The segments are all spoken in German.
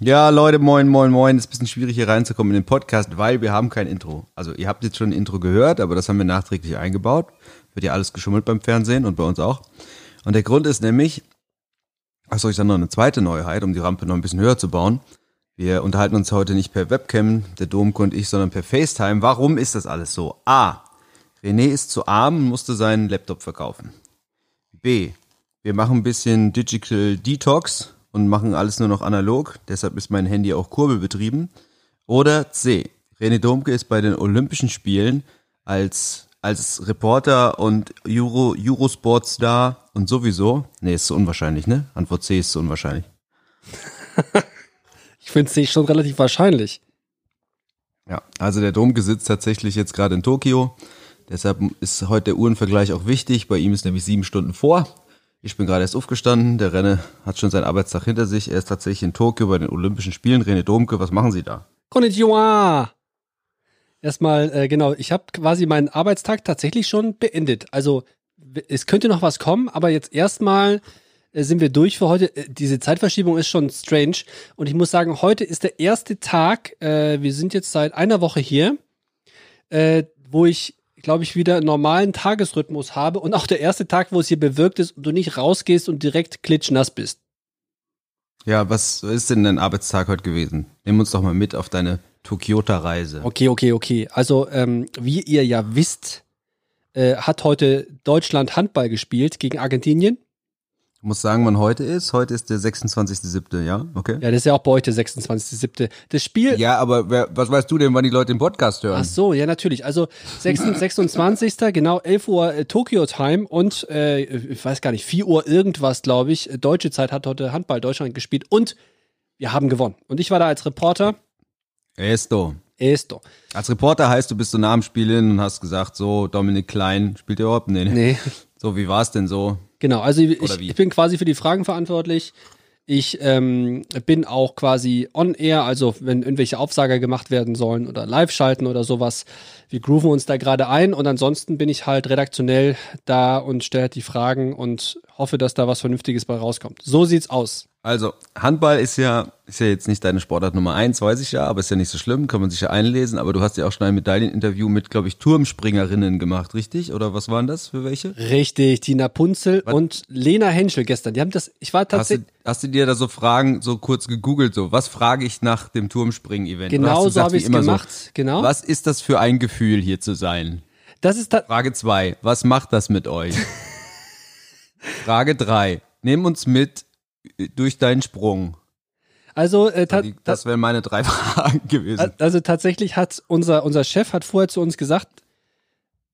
Ja, Leute, moin, moin, moin. Es ist ein bisschen schwierig hier reinzukommen in den Podcast, weil wir haben kein Intro. Also ihr habt jetzt schon ein Intro gehört, aber das haben wir nachträglich eingebaut. Wird ja alles geschummelt beim Fernsehen und bei uns auch. Und der Grund ist nämlich, achso, ich dann noch eine zweite Neuheit, um die Rampe noch ein bisschen höher zu bauen. Wir unterhalten uns heute nicht per Webcam, der Domko und ich, sondern per FaceTime. Warum ist das alles so? A. René ist zu arm und musste seinen Laptop verkaufen. B. Wir machen ein bisschen Digital Detox und machen alles nur noch analog. Deshalb ist mein Handy auch kurbelbetrieben. Oder C. René Domke ist bei den Olympischen Spielen als, als Reporter und Euro, Eurosports da und sowieso. Nee, ist so unwahrscheinlich, ne? Antwort C ist so unwahrscheinlich. ich finde C schon relativ wahrscheinlich. Ja, also der Domke sitzt tatsächlich jetzt gerade in Tokio. Deshalb ist heute der Uhrenvergleich auch wichtig. Bei ihm ist nämlich sieben Stunden vor. Ich bin gerade erst aufgestanden. Der Renne hat schon seinen Arbeitstag hinter sich. Er ist tatsächlich in Tokio bei den Olympischen Spielen. René Domke, was machen Sie da? Konnichiwa! Erstmal, äh, genau, ich habe quasi meinen Arbeitstag tatsächlich schon beendet. Also es könnte noch was kommen, aber jetzt erstmal äh, sind wir durch für heute. Äh, diese Zeitverschiebung ist schon strange. Und ich muss sagen, heute ist der erste Tag, äh, wir sind jetzt seit einer Woche hier, äh, wo ich glaube ich, wieder einen normalen Tagesrhythmus habe und auch der erste Tag, wo es hier bewirkt ist und du nicht rausgehst und direkt klitschnass bist. Ja, was ist denn dein Arbeitstag heute gewesen? Nimm uns doch mal mit auf deine Tokyota-Reise. Okay, okay, okay. Also, ähm, wie ihr ja wisst, äh, hat heute Deutschland Handball gespielt gegen Argentinien. Du musst sagen, wann heute ist. Heute ist der 26.07., ja? Okay. Ja, das ist ja auch bei heute 26.07. Das Spiel. Ja, aber wer, was weißt du denn, wann die Leute den Podcast hören? Ach so, ja, natürlich. Also 26. genau 11 Uhr äh, Tokyo Time und äh, ich weiß gar nicht, 4 Uhr irgendwas, glaube ich. Deutsche Zeit hat heute Handball Deutschland gespielt und wir haben gewonnen. Und ich war da als Reporter. Esto. Esto. Als Reporter heißt, du bist so nah am Spiel hin und hast gesagt, so, Dominik Klein, spielt ihr überhaupt? Nee. nee. So, wie war es denn so? Genau, also ich, ich, bin quasi für die Fragen verantwortlich. Ich ähm, bin auch quasi on air, also wenn irgendwelche Aufsager gemacht werden sollen oder live schalten oder sowas. Wir grooven uns da gerade ein und ansonsten bin ich halt redaktionell da und stelle halt die Fragen und hoffe, dass da was Vernünftiges bei rauskommt. So sieht's aus. Also, Handball ist ja, ist ja jetzt nicht deine Sportart Nummer eins, weiß ich ja, aber ist ja nicht so schlimm, kann man sich ja einlesen. Aber du hast ja auch schon ein Medailleninterview mit, glaube ich, Turmspringerinnen gemacht, richtig? Oder was waren das für welche? Richtig, Tina Punzel was? und Lena Henschel gestern. Die haben das, ich war tatsächlich. Hast du, hast du dir da so Fragen so kurz gegoogelt, so, was frage ich nach dem Turmspringen-Event? Genau so habe ich es gemacht, so, genau. Was ist das für ein Gefühl, hier zu sein? Das ist Frage zwei, was macht das mit euch? Frage drei, nimm uns mit durch deinen Sprung. Also äh, das wären meine drei Fragen gewesen. Also tatsächlich hat unser unser Chef hat vorher zu uns gesagt,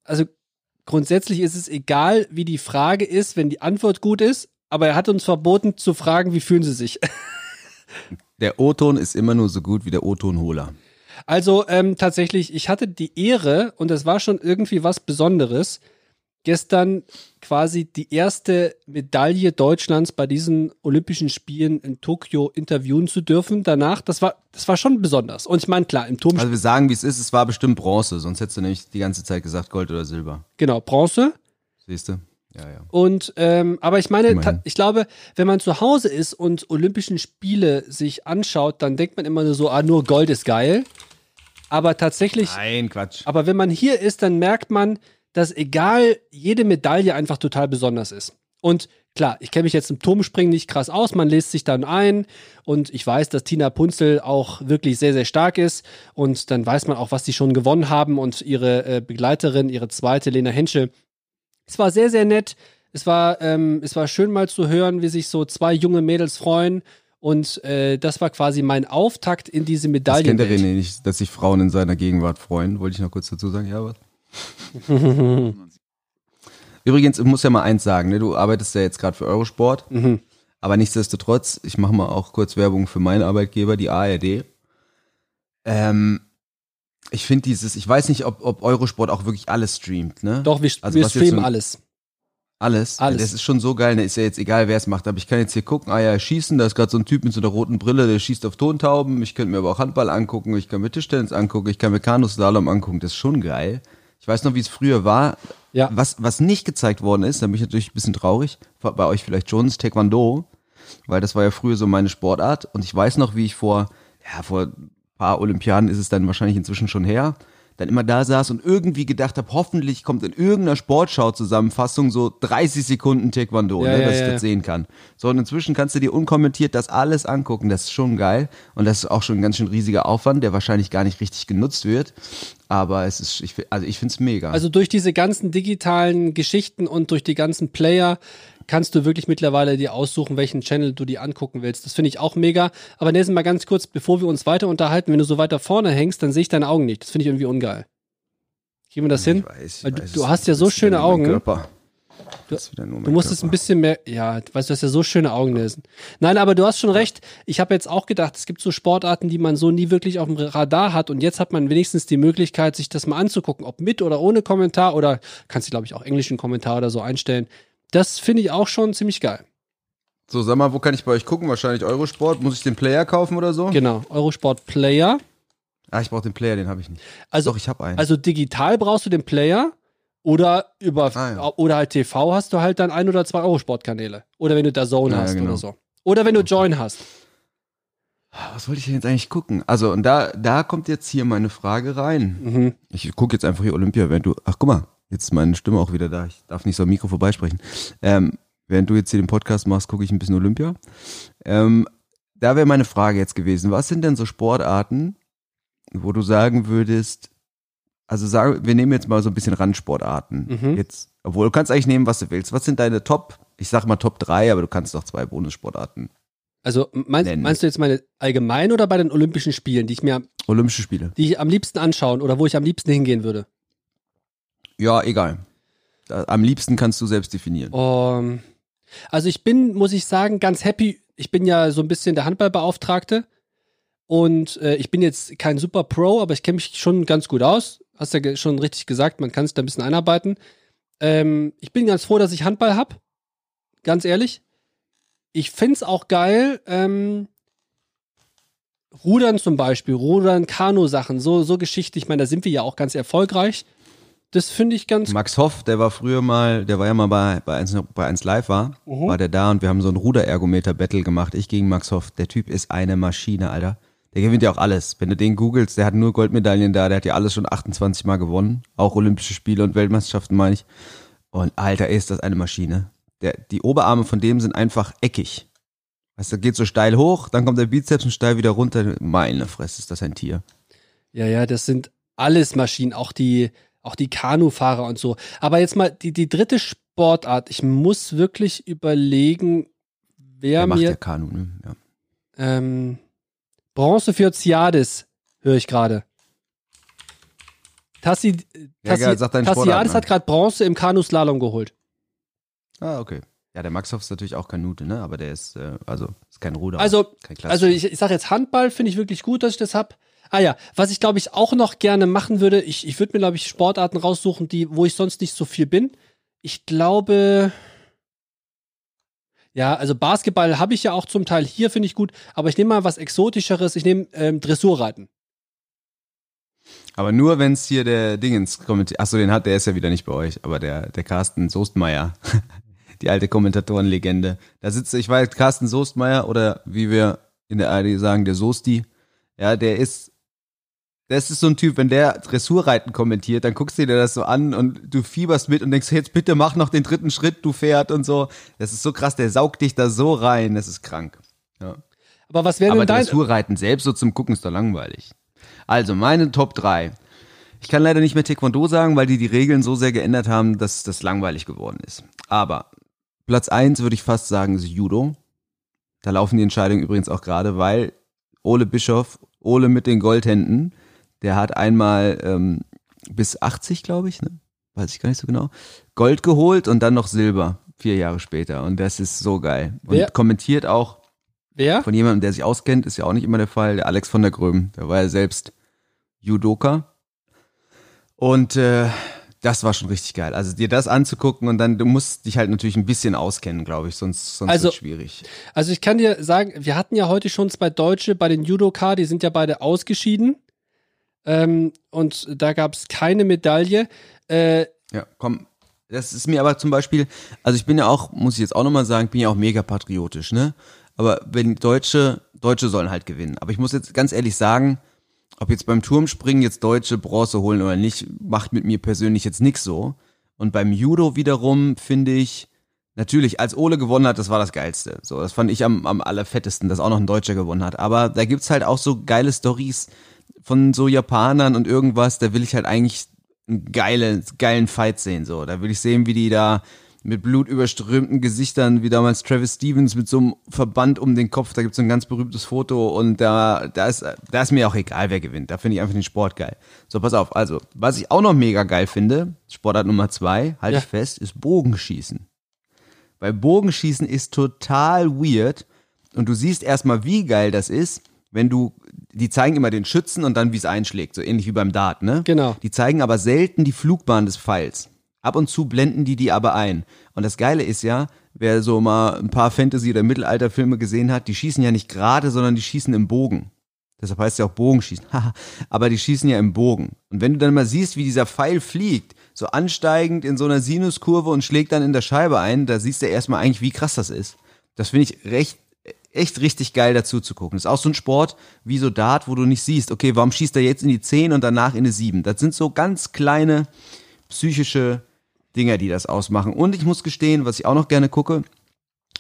also grundsätzlich ist es egal, wie die Frage ist, wenn die Antwort gut ist, aber er hat uns verboten zu fragen, wie fühlen Sie sich. Der O-Ton ist immer nur so gut wie der O-Tonholer. Also ähm, tatsächlich, ich hatte die Ehre und es war schon irgendwie was Besonderes, gestern quasi die erste Medaille Deutschlands bei diesen Olympischen Spielen in Tokio interviewen zu dürfen. Danach, das war, das war schon besonders. Und ich meine, klar, im Turm. Also wir sagen, wie es ist, es war bestimmt Bronze, sonst hättest du nämlich die ganze Zeit gesagt Gold oder Silber. Genau, Bronze. Siehst du? Ja, ja. Und ähm, aber ich meine, ich glaube, wenn man zu Hause ist und Olympischen Spiele sich anschaut, dann denkt man immer nur so, ah, nur Gold ist geil. Aber tatsächlich. Nein, Quatsch. Aber wenn man hier ist, dann merkt man, dass egal, jede Medaille einfach total besonders ist. Und klar, ich kenne mich jetzt im Turmspringen nicht krass aus, man lässt sich dann ein und ich weiß, dass Tina Punzel auch wirklich sehr, sehr stark ist und dann weiß man auch, was die schon gewonnen haben und ihre äh, Begleiterin, ihre zweite, Lena Henschel. Es war sehr, sehr nett. Es war, ähm, es war schön mal zu hören, wie sich so zwei junge Mädels freuen und äh, das war quasi mein Auftakt in diese Medaille. Das kennt der René nicht, dass sich Frauen in seiner Gegenwart freuen. Wollte ich noch kurz dazu sagen. Ja, was? Übrigens, ich muss ja mal eins sagen, ne? du arbeitest ja jetzt gerade für Eurosport, mhm. aber nichtsdestotrotz, ich mache mal auch kurz Werbung für meinen Arbeitgeber, die ARD. Ähm, ich finde dieses, ich weiß nicht, ob, ob Eurosport auch wirklich alles streamt, ne? Doch, wir, also, wir streamen so alles. Alles? Alles. Das ist schon so geil, ne? Ist ja jetzt egal, wer es macht, aber ich kann jetzt hier gucken, ah ja, schießen, da ist gerade so ein Typ mit so einer roten Brille, der schießt auf Tontauben, ich könnte mir aber auch Handball angucken, ich kann mir Tischtennis angucken, ich kann mir Kanuslalom angucken, das ist schon geil. Ich weiß noch, wie es früher war. Ja. Was, was nicht gezeigt worden ist, da bin ich natürlich ein bisschen traurig, bei euch vielleicht Jones, Taekwondo. weil das war ja früher so meine Sportart und ich weiß noch, wie ich vor, ja, vor ein paar Olympiaden ist es dann wahrscheinlich inzwischen schon her, dann immer da saß und irgendwie gedacht habe, hoffentlich kommt in irgendeiner Sportschau-Zusammenfassung so 30 Sekunden Taekwondo, Ja, ne, ja, dass ich das sehen kann. So, und inzwischen kannst du dir unkommentiert das alles angucken, das ist schon geil und das ist auch schon ein ganz schön riesiger Aufwand, der wahrscheinlich gar nicht richtig genutzt wird, aber es ist, ich, also ich finde es mega. Also durch diese ganzen digitalen Geschichten und durch die ganzen Player kannst du wirklich mittlerweile dir aussuchen, welchen Channel du dir angucken willst. Das finde ich auch mega. Aber Nelson, mal ganz kurz, bevor wir uns weiter unterhalten, wenn du so weiter vorne hängst, dann sehe ich deine Augen nicht. Das finde ich irgendwie ungeil. Kriegen wir das hin? Ich weiß, ich Weil du- weiß, du hast ja so schöne Augen. Körper. Du- Du musst es ein bisschen mehr, ja, weißt du, hast ja so schöne Augen, Nelson. Nein, aber du hast schon recht. Ich habe jetzt auch gedacht, es gibt so Sportarten, die man so nie wirklich auf dem Radar hat und jetzt hat man wenigstens die Möglichkeit, sich das mal anzugucken, ob mit oder ohne Kommentar oder kannst du, glaube ich, auch englischen Kommentar oder so einstellen. Das finde ich auch schon ziemlich geil. So, sag mal, wo kann ich bei euch gucken? Wahrscheinlich Eurosport. Muss ich den Player kaufen oder so? Genau, Eurosport Player. Ah, ich brauche den Player, den habe ich nicht. Also, Doch, ich habe einen. also digital brauchst du den Player oder über Ah, ja. oder halt TV hast du halt dann ein oder zwei Eurosport-Kanäle. Oder wenn du da Zone Ja, hast genau. oder so. Oder wenn du Join hast. Was wollte ich denn jetzt eigentlich gucken? Also, und da, da kommt jetzt hier meine Frage rein. Mhm. Ich gucke jetzt einfach hier Olympia, während du. Ach, guck mal, jetzt ist meine Stimme auch wieder da. Ich darf nicht so am Mikro vorbeisprechen. Ähm, während du jetzt hier den Podcast machst, gucke ich ein bisschen Olympia. Ähm, da wäre meine Frage jetzt gewesen: Was sind denn so Sportarten, wo du sagen würdest, also sagen, wir nehmen jetzt mal so ein bisschen Randsportarten. Mhm. Jetzt, obwohl du kannst eigentlich nehmen, was du willst. Was sind deine Top, ich sag mal Top 3, aber du kannst doch zwei Bonussportarten. Also meinst, Nennen. meinst du jetzt meine allgemein oder bei den Olympischen Spielen, die ich mir, Olympische Spiele. die ich am liebsten anschauen oder wo ich am liebsten hingehen würde? Ja, egal. Am liebsten kannst du selbst definieren. Um, also ich bin, muss ich sagen, ganz happy. Ich bin ja so ein bisschen der Handballbeauftragte und äh, ich bin jetzt kein Super Pro, aber ich kenne mich schon ganz gut aus. Hast ja schon richtig gesagt, man kann es da ein bisschen einarbeiten. Ähm, ich bin ganz froh, dass ich Handball hab. Ganz ehrlich. Ich find's auch geil. Ähm, Rudern zum Beispiel, Rudern, Kanu-Sachen, so, so Geschichten. Ich meine, da sind wir ja auch ganz erfolgreich. Das finde ich ganz Max Hoff, der war früher mal, der war ja mal bei, bei, 1, bei 1 Live war, Mhm. war der da und wir haben so ein Ruderergometer-Battle gemacht. Ich gegen Max Hoff. Der Typ ist eine Maschine, Alter. Der gewinnt ja auch alles. Wenn du den googelst, der hat nur Goldmedaillen da, der hat ja alles schon 28 Mal gewonnen. Auch Olympische Spiele und Weltmeisterschaften, meine ich. Und Alter, ist das eine Maschine. Der, die Oberarme von dem sind einfach eckig. Weißt du, geht so steil hoch, dann kommt der Bizeps und steil wieder runter. Meine Fresse, ist das ein Tier. Ja, ja, das sind alles Maschinen, auch die, auch die Kanufahrer und so. Aber jetzt mal die, die dritte Sportart. Ich muss wirklich überlegen, wer Der macht ja mir Kanu, ne? Ja. ähm, Bronze für Ziades höre ich gerade. Tassi, Ja, Tassi, deinen Tassiades hat gerade Bronze im Kanuslalom geholt. Ah, okay. Ja, der Max Hoff ist natürlich auch Kanute, ne? Aber der ist, äh, also, ist kein Ruder. Also, kein Also ich, ich sage jetzt Handball, finde ich wirklich gut, dass ich das hab. Ah ja, was ich glaube ich auch noch gerne machen würde, ich, ich würde mir glaube ich Sportarten raussuchen, die, wo ich sonst nicht so viel bin. Ich glaube, ja, also Basketball habe ich ja auch zum Teil hier, finde ich gut, aber ich nehme mal was Exotischeres, ich nehme ähm, Dressurreiten. Aber nur wenn es hier der Dingens kommentiert. Achso, den hat, der ist ja wieder nicht bei euch, aber der, der Carsten Soestmeier, die alte Kommentatorenlegende. Da sitzt, ich weiß, Carsten Soestmeier oder wie wir in der ARD sagen, der Soesti. Ja, der ist, das ist so ein Typ, wenn der Dressurreiten kommentiert, dann guckst du dir das so an und du fieberst mit und denkst, jetzt bitte mach noch den dritten Schritt, du Pferd und so. Das ist so krass, der saugt dich da so rein, das ist krank. Ja. Aber was wäre denn dein Dressurreiten selbst so zum Gucken ist doch langweilig. Also, meine Top 3. Ich kann leider nicht mehr Taekwondo sagen, weil die die Regeln so sehr geändert haben, dass das langweilig geworden ist. Aber Platz 1 würde ich fast sagen, ist Judo. Da laufen die Entscheidungen übrigens auch gerade, weil Ole Bischof, Ole mit den Goldhänden, der hat einmal ähm, bis 80, glaube ich, ne? weiß ich gar nicht so genau, Gold geholt und dann noch Silber, vier Jahre später. Und das ist so geil. Und Wer- kommentiert auch Wer? von jemandem, der sich auskennt, ist ja auch nicht immer der Fall. Der Alex von der Gröben, der war ja selbst Judoka. Und äh, das war schon richtig geil. Also dir das anzugucken und dann, du musst dich halt natürlich ein bisschen auskennen, glaube ich, sonst, sonst Also- wird's schwierig. Also ich kann dir sagen, wir hatten ja heute schon zwei Deutsche bei den Judoka, die sind ja beide ausgeschieden. Ähm, und da gab es keine Medaille. Äh, Ja, komm. das ist mir aber zum Beispiel, also ich bin ja auch, muss ich jetzt auch nochmal sagen, bin ja auch mega patriotisch, ne? Aber wenn Deutsche, Deutsche sollen halt gewinnen. Aber ich muss jetzt ganz ehrlich sagen, ob jetzt beim Turmspringen jetzt Deutsche Bronze holen oder nicht, macht mit mir persönlich jetzt nix so. Und beim Judo wiederum finde ich, natürlich, als Ole gewonnen hat, das war das Geilste. So, das fand ich am, am allerfettesten, dass auch noch ein Deutscher gewonnen hat. Aber da gibt's halt auch so geile Stories von so Japanern und irgendwas, da will ich halt eigentlich einen geilen, geilen Fight sehen. So, da will ich sehen, wie die da mit blutüberströmten Gesichtern, wie damals Travis Stevens mit so einem Verband um den Kopf, da gibt's so ein ganz berühmtes Foto und da, da ist, da ist mir auch egal, wer gewinnt. Da finde ich einfach den Sport geil. So, pass auf. Also, was ich auch noch mega geil finde, Sportart Nummer zwei, halte Ja. ich fest, ist Bogenschießen. Weil Bogenschießen ist total weird und du siehst erstmal, wie geil das ist, wenn du, die zeigen immer den Schützen und dann, wie es einschlägt, so ähnlich wie beim Dart, ne? Genau. Die zeigen aber selten die Flugbahn des Pfeils. Ab und zu blenden die die aber ein. Und das Geile ist ja, wer so mal ein paar Fantasy- oder Mittelalterfilme gesehen hat, die schießen ja nicht gerade, sondern die schießen im Bogen. Deshalb heißt es ja auch Bogenschießen. Aber die schießen ja im Bogen. Und wenn du dann mal siehst, wie dieser Pfeil fliegt, so ansteigend in so einer Sinuskurve und schlägt dann in der Scheibe ein, da siehst du erstmal eigentlich, wie krass das ist. Das finde ich recht, echt richtig geil dazu zu gucken. Ist auch so ein Sport wie so Dart, wo du nicht siehst, okay, warum schießt er jetzt in die 10 und danach in eine 7? Das sind so ganz kleine psychische Dinger, die das ausmachen. Und ich muss gestehen, was ich auch noch gerne gucke,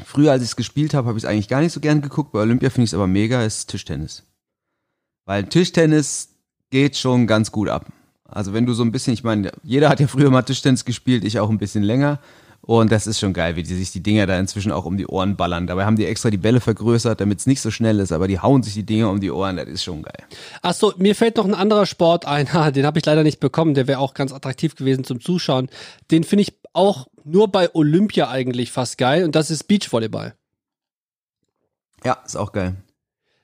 früher als ich es gespielt habe, habe ich es eigentlich gar nicht so gern geguckt. Bei Olympia finde ich es aber mega, ist Tischtennis. Weil Tischtennis geht schon ganz gut ab. Also wenn du so ein bisschen, ich meine, jeder hat ja früher mal Tischtennis gespielt, ich auch ein bisschen länger. Und das ist schon geil, wie die sich die Dinger da inzwischen auch um die Ohren ballern. Dabei haben die extra die Bälle vergrößert, damit es nicht so schnell ist, aber die hauen sich die Dinger um die Ohren, das ist schon geil. Achso, mir fällt noch ein anderer Sport ein, den habe ich leider nicht bekommen, der wäre auch ganz attraktiv gewesen zum Zuschauen. Den finde ich auch nur bei Olympia eigentlich fast geil und das ist Beachvolleyball. Ja, ist auch geil.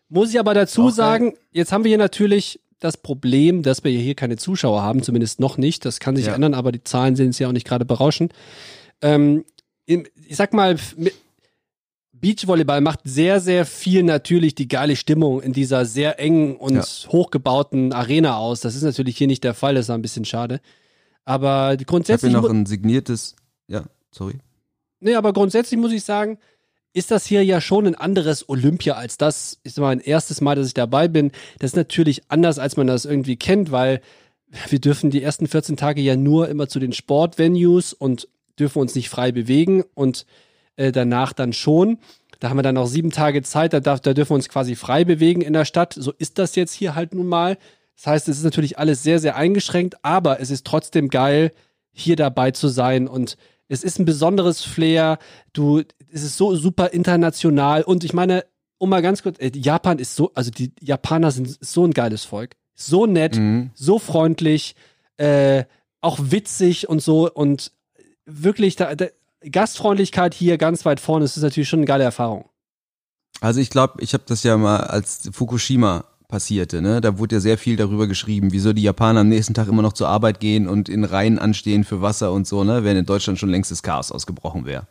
Muss ich aber dazu Auch geil. sagen, jetzt haben wir hier natürlich das Problem, dass wir hier keine Zuschauer haben, zumindest noch nicht. Das kann sich Ja. ändern, aber die Zahlen sind es ja auch nicht gerade berauschend. Ähm, im- ich sag mal, Beachvolleyball macht sehr, sehr viel natürlich die geile Stimmung in dieser sehr engen und Ja. hochgebauten Arena aus. Das ist natürlich hier nicht der Fall, das ist ein bisschen schade. Aber Ich habe grundsätzlich, noch ein signiertes, ja, sorry. nee, aber grundsätzlich muss ich sagen, ist das hier ja schon ein anderes Olympia als das. Ist mein erstes Mal, dass ich dabei bin. Das ist natürlich anders, als man das irgendwie kennt, weil wir dürfen die ersten 14 Tage ja nur immer zu den Sportvenues und dürfen uns nicht frei bewegen und äh, danach dann schon. Da haben wir dann noch sieben Tage Zeit, da, darf, da dürfen wir uns quasi frei bewegen in der Stadt. So ist das jetzt hier halt nun mal. Das heißt, es ist natürlich alles sehr, sehr eingeschränkt, aber es ist trotzdem geil, hier dabei zu sein und es ist ein besonderes Flair. Du, es ist so super international und ich meine, um mal ganz kurz, äh, Japan ist so, also die Japaner sind so ein geiles Volk, so nett, Mhm. so freundlich, äh, auch witzig und so und wirklich da, da, Gastfreundlichkeit hier ganz weit vorne, das ist natürlich schon eine geile Erfahrung. Also ich glaube, ich habe das ja mal als Fukushima passierte, ne? Da wurde ja sehr viel darüber geschrieben, wieso die Japaner am nächsten Tag immer noch zur Arbeit gehen und in Reihen anstehen für Wasser und so, ne? Während in Deutschland schon längst das Chaos ausgebrochen wäre.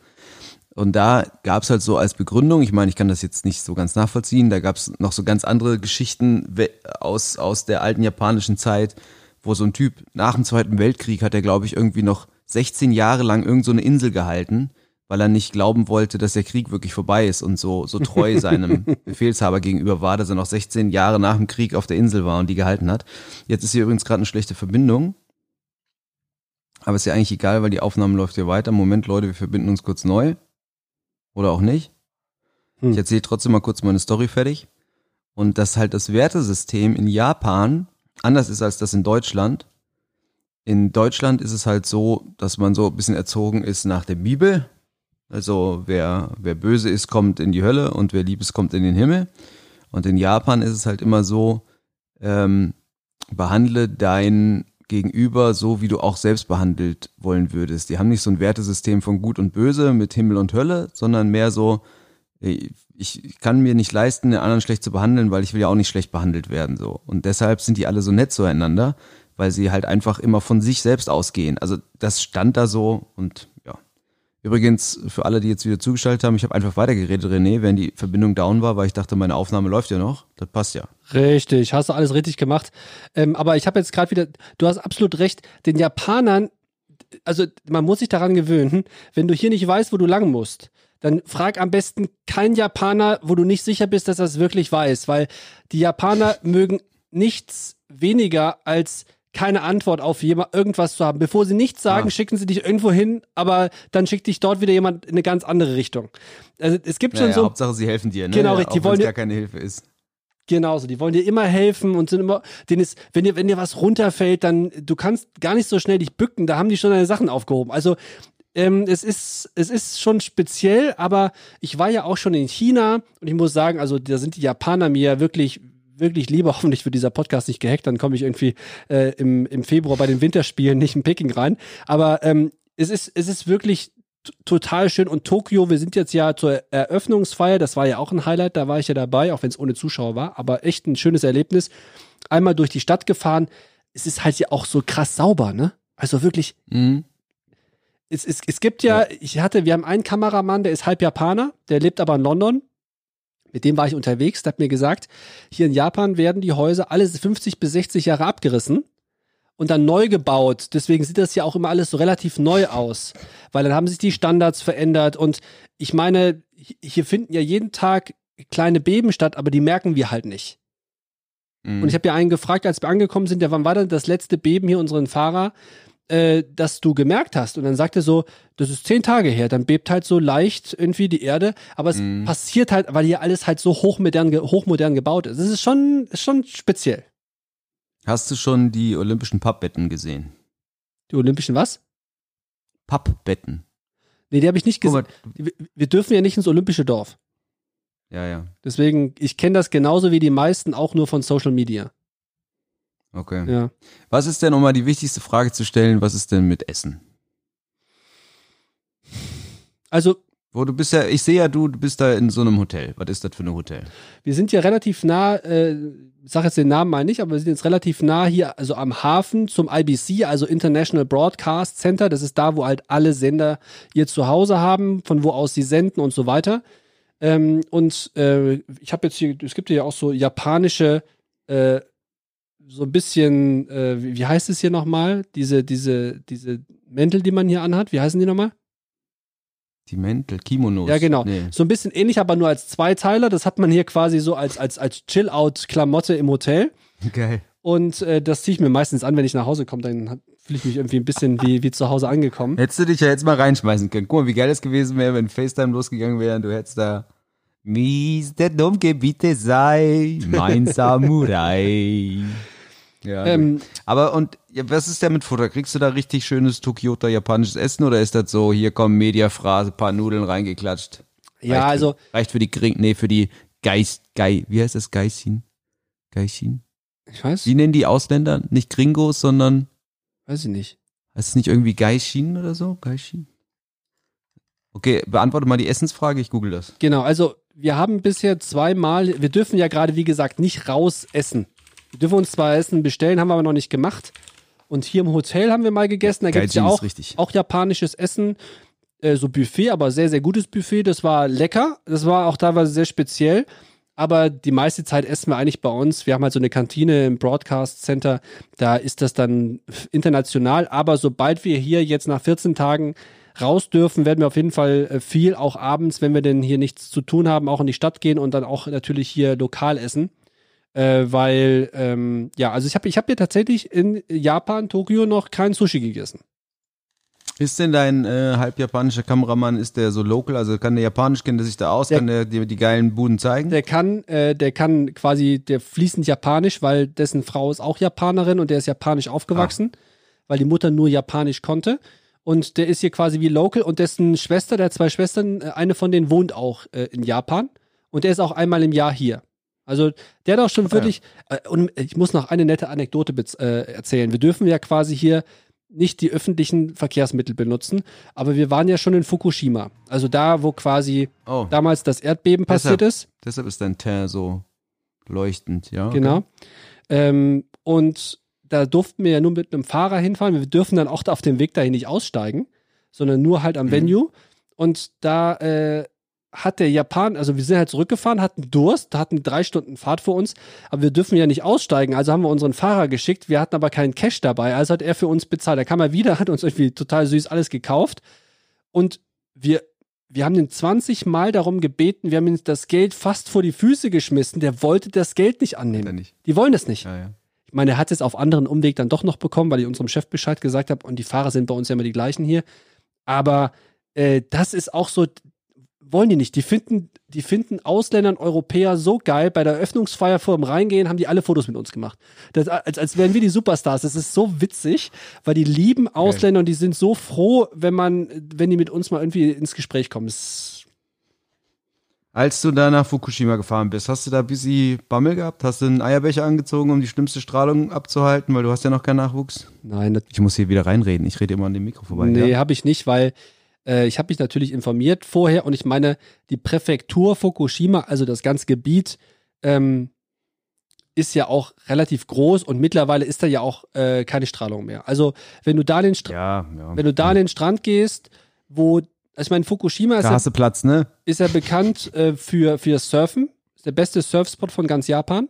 Und da gab's halt so als Begründung, ich meine, ich kann das jetzt nicht so ganz nachvollziehen, da gab's noch so ganz andere Geschichten aus, aus der alten japanischen Zeit, wo so ein Typ nach dem Zweiten Weltkrieg hat er, glaube ich, irgendwie noch 16 Jahre lang irgend so eine Insel gehalten, weil er nicht glauben wollte, dass der Krieg wirklich vorbei ist und so, so treu seinem Befehlshaber gegenüber war, dass er noch 16 Jahre nach dem Krieg auf der Insel war und die gehalten hat. Jetzt ist hier übrigens gerade eine schlechte Verbindung. Aber ist ja eigentlich egal, weil die Aufnahme läuft ja weiter. Moment, Leute, wir verbinden uns kurz neu. Oder auch nicht. Hm. Ich erzähle trotzdem mal kurz meine Story fertig. Und dass halt das Wertesystem in Japan anders ist als das in Deutschland. In Deutschland ist es halt so, dass man so ein bisschen erzogen ist nach der Bibel. Also wer, wer böse ist, kommt in die Hölle und wer lieb ist, kommt in den Himmel. Und in Japan ist es halt immer so, ähm, behandle dein Gegenüber so, wie du auch selbst behandelt wollen würdest. Die haben nicht so ein Wertesystem von Gut und Böse mit Himmel und Hölle, sondern mehr so, ich kann mir nicht leisten, den anderen schlecht zu behandeln, weil ich will ja auch nicht schlecht behandelt werden. so. Und deshalb sind die alle so nett zueinander, weil sie halt einfach immer von sich selbst ausgehen. Also das stand da so und ja. Übrigens, für alle, die jetzt wieder zugeschaltet haben, ich habe einfach weitergeredet, René, wenn die Verbindung down war, weil ich dachte, meine Aufnahme läuft ja noch. Das passt ja. Richtig, hast du alles richtig gemacht. Ähm, aber ich habe jetzt gerade wieder, du hast absolut recht, den Japanern, also man muss sich daran gewöhnen, wenn du hier nicht weißt, wo du lang musst, dann frag am besten keinen Japaner, wo du nicht sicher bist, dass er es wirklich weiß, weil die Japaner mögen nichts weniger als keine Antwort auf jemand, irgendwas zu haben. Bevor sie nichts sagen, Ah. schicken sie dich irgendwo hin, aber dann schickt dich dort wieder jemand in eine ganz andere Richtung. Also es gibt schon Naja, so Hauptsache, sie helfen dir, ne? Genau, richtig, die Auch dir- gar keine Hilfe ist. Genauso, die wollen dir immer helfen und sind immer, denen ist, wenn dir, wenn dir was runterfällt, dann, du kannst gar nicht so schnell dich bücken, da haben die schon deine Sachen aufgehoben. Also, ähm, es ist, es ist schon speziell, aber ich war ja auch schon in China und ich muss sagen, also da sind die Japaner mir wirklich, wirklich lieber. Hoffentlich wird dieser Podcast nicht gehackt, dann komme ich irgendwie äh, im, im Februar bei den Winterspielen nicht in Peking rein. Aber ähm, es ist, es ist wirklich total schön. Und Tokio, wir sind jetzt ja zur Eröffnungsfeier, das war ja auch ein Highlight, da war ich ja dabei, auch wenn es ohne Zuschauer war, aber echt ein schönes Erlebnis. Einmal durch die Stadt gefahren. Es ist halt ja auch so krass sauber, ne? Also wirklich, Mhm. es, es, es gibt ja, ich hatte, wir haben einen Kameramann, der ist halb Japaner, der lebt aber in London. Mit dem war ich unterwegs, der hat mir gesagt, hier in Japan werden die Häuser alle 50 bis 60 Jahre abgerissen und dann neu gebaut. Deswegen sieht das ja auch immer alles so relativ neu aus, weil dann haben sich die Standards verändert und ich meine, hi- hier finden ja jeden Tag kleine Beben statt, aber die merken wir halt nicht. Mhm. Und ich habe ja einen gefragt, als wir angekommen sind, ja, wann war denn das letzte Beben hier unseren Fahrer, äh, das du gemerkt hast? Und dann sagt er so, das ist zehn Tage her, dann bebt halt so leicht irgendwie die Erde, aber es Mhm. passiert halt, weil hier alles halt so hochmodern, hochmodern gebaut ist. Es ist schon, schon speziell. Hast du schon die olympischen Pappbetten gesehen? Die Olympischen was? Pappbetten. Nee, die habe ich nicht gesehen. Wir dürfen ja nicht ins Olympische Dorf. ja, ja. Deswegen, ich kenne das genauso wie die meisten auch nur von Social Media. Okay. Ja. Was ist denn, um mal die wichtigste Frage zu stellen, was ist denn mit Essen? Also, Wo du bist ja, ich sehe ja, du, du bist da in so einem Hotel. Was ist das für ein Hotel? Wir sind ja relativ nah, äh, ich sag jetzt den Namen mal nicht, aber wir sind jetzt relativ nah hier, also am Hafen zum IBC, also International Broadcast Center. Das ist da, wo halt alle Sender ihr Zuhause haben, von wo aus sie senden und so weiter. Ähm, und äh, ich habe jetzt hier, es gibt ja auch so japanische, äh, so ein bisschen, äh, wie, wie heißt es hier nochmal? Diese, diese, diese Mäntel, die man hier anhat, wie heißen die nochmal? Die Mäntel, Kimonos. Ja, genau. Nee. So ein bisschen ähnlich, aber nur als Zweiteiler. Das hat man hier quasi so als, als, als Chill-Out-Klamotte im Hotel. Geil. Und äh, das ziehe ich mir meistens an, wenn ich nach Hause komme. Dann fühle ich mich irgendwie ein bisschen wie, wie zu Hause angekommen. Hättest du dich ja jetzt mal reinschmeißen können. Guck mal, wie geil es gewesen wäre, wenn FaceTime losgegangen wäre und du hättest da Mr. Domke, bitte sei mein Samurai. Ja, Ähm, aber und ja, was ist denn mit Futter? Kriegst du da richtig schönes Tokioter japanisches Essen oder ist das so, hier kommen Mediaphrase, paar Nudeln reingeklatscht? ja, Reicht also, Für, reicht für die Gring, nee, für die Geist, Gei, wie heißt das, Geisin? Geisin? ich weiß, Wie nennen die Ausländer? Nicht Gringos, sondern, weiß ich nicht. heißt es nicht irgendwie Geishin oder so? Geishin? Okay, beantworte mal die Essensfrage, ich google das. Genau, also wir haben bisher zweimal, wir dürfen ja gerade, wie gesagt, nicht raus essen. Wir dürfen uns zwar Essen bestellen, haben wir aber noch nicht gemacht. Und hier im Hotel haben wir mal gegessen, da gibt es ja auch, richtig. auch japanisches Essen, äh, so Buffet, aber sehr, sehr gutes Buffet. Das war lecker, das war auch teilweise sehr speziell. Aber die meiste Zeit essen wir eigentlich bei uns. Wir haben halt so eine Kantine im Broadcast Center. Da ist das dann international. Aber sobald wir hier jetzt nach 14 Tagen raus dürfen, werden wir auf jeden Fall äh, viel, auch abends, wenn wir denn hier nichts zu tun haben, auch in die Stadt gehen und dann auch natürlich hier lokal essen. Äh, weil, ähm, ja, also ich habe ich hab hier tatsächlich in Japan, Tokio, noch kein Sushi gegessen. Ist denn dein äh, halb japanischer Kameramann, ist der so local, also kann der Japanisch, kennt er sich da aus, Der- kann der dir die geilen Buden zeigen? Der kann, äh, der kann quasi, der fließend Japanisch, weil dessen Frau ist auch Japanerin und der ist japanisch aufgewachsen, weil die Mutter nur Japanisch konnte. Und der ist hier quasi wie local und dessen Schwester, der hat zwei Schwestern, äh, eine von denen wohnt auch äh, in Japan und der ist auch einmal im Jahr hier. Also der hat auch schon ja. wirklich, äh, und ich muss noch eine nette Anekdote äh, erzählen. Wir dürfen ja quasi hier nicht die öffentlichen Verkehrsmittel benutzen, aber wir waren ja schon in Fukushima. Also da, wo quasi oh, damals das Erdbeben passiert Deshalb. ist. deshalb ist dein Teint so leuchtend, ja? okay. Genau. Ähm, und da durften wir ja nur mit einem Fahrer hinfahren. Wir dürfen dann auch auf dem Weg dahin nicht aussteigen, sondern nur halt am Mhm. Venue. Und da äh, hat der Japan, also wir sind halt zurückgefahren, hatten Durst, hatten drei Stunden Fahrt vor uns, aber wir dürfen ja nicht aussteigen, also haben wir unseren Fahrer geschickt, wir hatten aber keinen Cash dabei, also hat er für uns bezahlt. Da kam er wieder, hat uns irgendwie total süß alles gekauft und wir, wir haben den 20 Mal darum gebeten, wir haben ihm das Geld fast vor die Füße geschmissen, der wollte das Geld nicht annehmen. Nicht. Die wollen das nicht. Ja, ja. Ich meine, er hat es auf anderen Umweg dann doch noch bekommen, weil ich unserem Chef Bescheid gesagt habe und die Fahrer sind bei uns ja immer die gleichen hier. Aber äh, das ist auch so, wollen die nicht. Die finden, die finden Ausländern, Europäer so geil. Bei der Eröffnungsfeier vor dem Reingehen haben die alle Fotos mit uns gemacht. Das, als, als wären wir die Superstars. Das ist so witzig, weil die lieben Ausländer und die sind so froh, wenn man, wenn die mit uns mal irgendwie ins Gespräch kommen. Als du da nach Fukushima gefahren bist, hast du da ein bisschen Bammel gehabt? Hast du einen Eierbecher angezogen, um die schlimmste Strahlung abzuhalten, weil du hast ja noch keinen Nachwuchs? nein, Ich muss hier wieder reinreden. Ich rede immer an dem Mikro vorbei. nee, ja? habe ich nicht, weil äh, ich habe mich natürlich informiert vorher und ich meine, die Präfektur Fukushima, also das ganze Gebiet, ähm, ist ja auch relativ groß und mittlerweile ist da ja auch äh, keine Strahlung mehr. Also wenn du da den Stra ja, ja. wenn du da an den Strand gehst, wo, also ich meine, Fukushima ist ja, Platz, ne? ist ja bekannt äh, für, für das Surfen. Ist der beste Surfspot von ganz Japan.